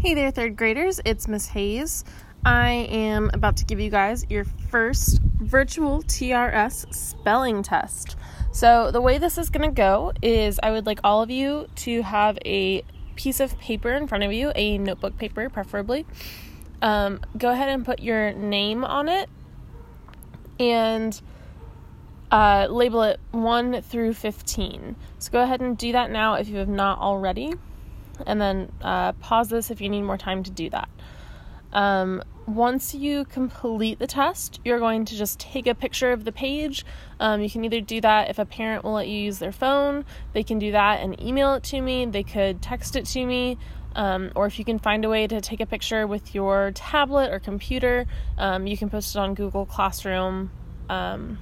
Hey there, third graders. It's Miss Hayes. I am about to give you guys your first virtual TRS spelling test. So, the way this is going to go is I would like all of you to have a piece of paper in front of you, a notebook paper preferably. Um, go ahead and put your name on it and uh, label it 1 through 15. So, go ahead and do that now if you have not already and then uh, pause this if you need more time to do that. Um, once you complete the test, you're going to just take a picture of the page. Um, you can either do that if a parent will let you use their phone, they can do that and email it to me, they could text it to me. Um, or if you can find a way to take a picture with your tablet or computer, um, you can post it on Google Classroom um,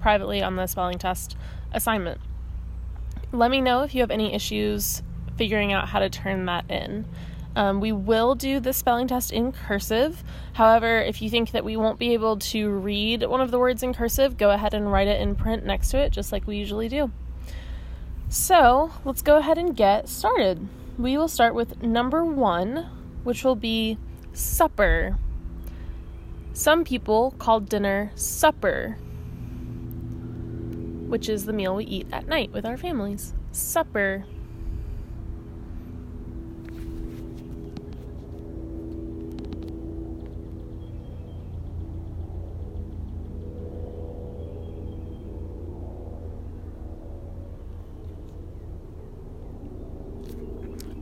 privately on the spelling test assignment. Let me know if you have any issues figuring out how to turn that in. Um, we will do the spelling test in cursive. However, if you think that we won't be able to read one of the words in cursive, go ahead and write it in print next to it, just like we usually do. So let's go ahead and get started. We will start with number one, which will be supper. Some people call dinner supper, which is the meal we eat at night with our families. Supper.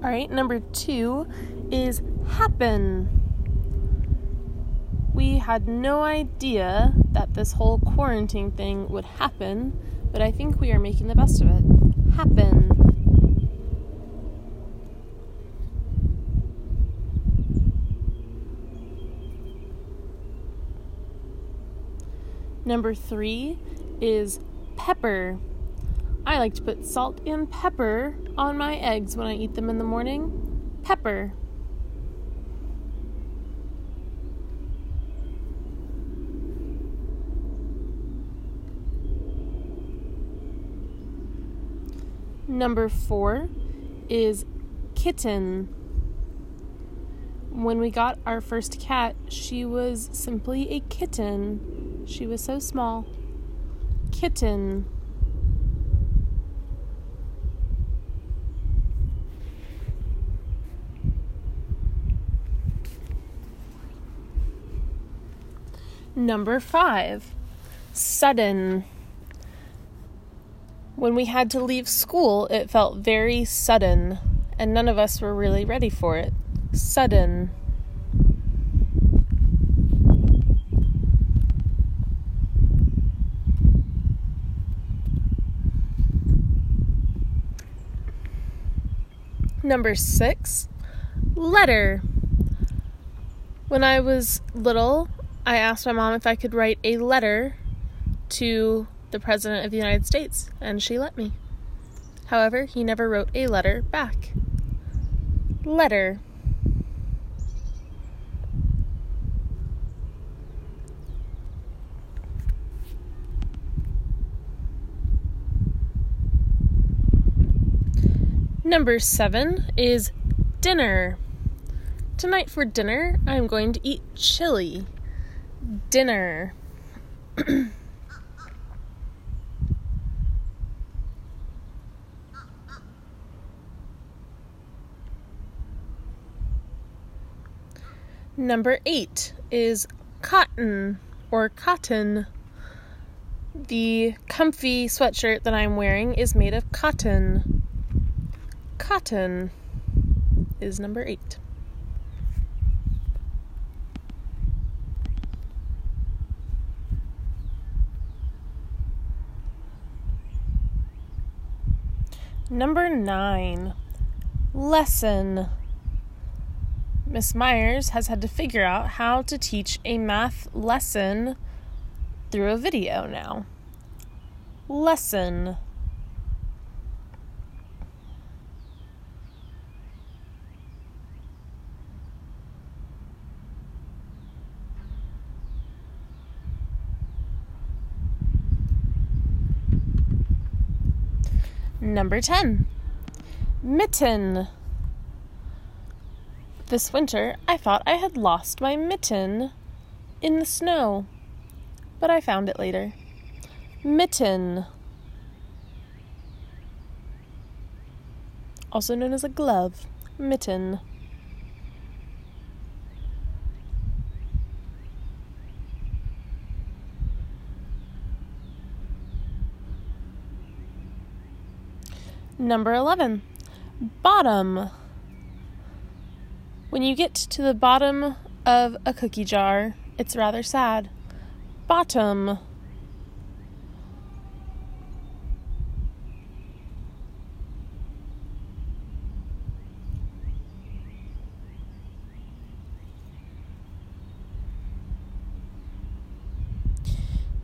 All right, number two is happen. We had no idea that this whole quarantine thing would happen, but I think we are making the best of it. Happen. Number three is pepper. I like to put salt and pepper on my eggs when I eat them in the morning. Pepper. Number four is kitten. When we got our first cat, she was simply a kitten. She was so small. Kitten. Number five, sudden. When we had to leave school, it felt very sudden, and none of us were really ready for it. Sudden. Number six, letter. When I was little, I asked my mom if I could write a letter to the President of the United States, and she let me. However, he never wrote a letter back. Letter. Number seven is dinner. Tonight for dinner, I'm going to eat chili dinner. Number eight is cotton or cotton. The comfy sweatshirt that I'm wearing is made of cotton. Cotton is number eight. Number nine, lesson. Miss Myers has had to figure out how to teach a math lesson through a video now. Lesson. Number 10. Mitten. This winter, I thought I had lost my mitten in the snow, but I found it later. Mitten. Also known as a glove. Mitten. Number 11. Bottom. When you get to the bottom of a cookie jar, it's rather sad. Bottom.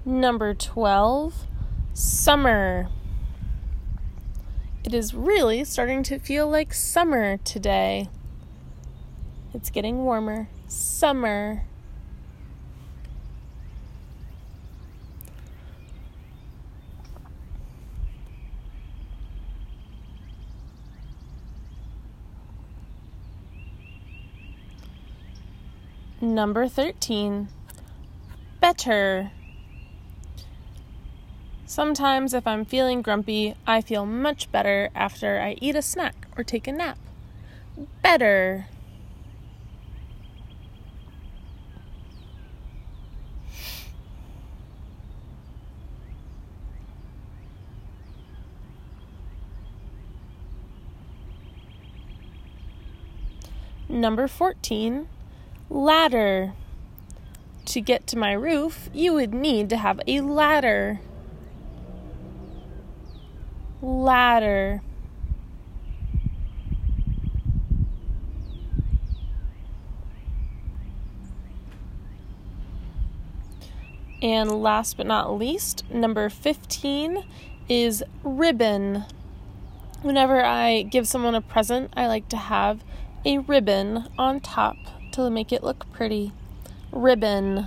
Number 12, summer. It is really starting to feel like summer today. It's getting warmer. Summer. Number 13. Better. Sometimes, if I'm feeling grumpy, I feel much better after I eat a snack or take a nap. Better. Number 14, ladder. To get to my roof, you would need to have a ladder ladder. And last but not least, number 15 is ribbon. Whenever I give someone a present, I like to have a ribbon on top to make it look pretty. Ribbon.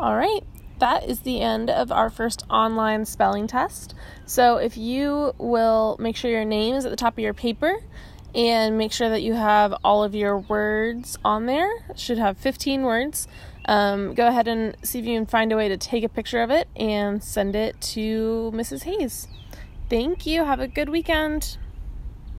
All right, that is the end of our first online spelling test. So if you will make sure your name is at the top of your paper and make sure that you have all of your words on there, should have 15 words. Um, go ahead and see if you can find a way to take a picture of it and send it to Mrs. Hayes. Thank you. Have a good weekend.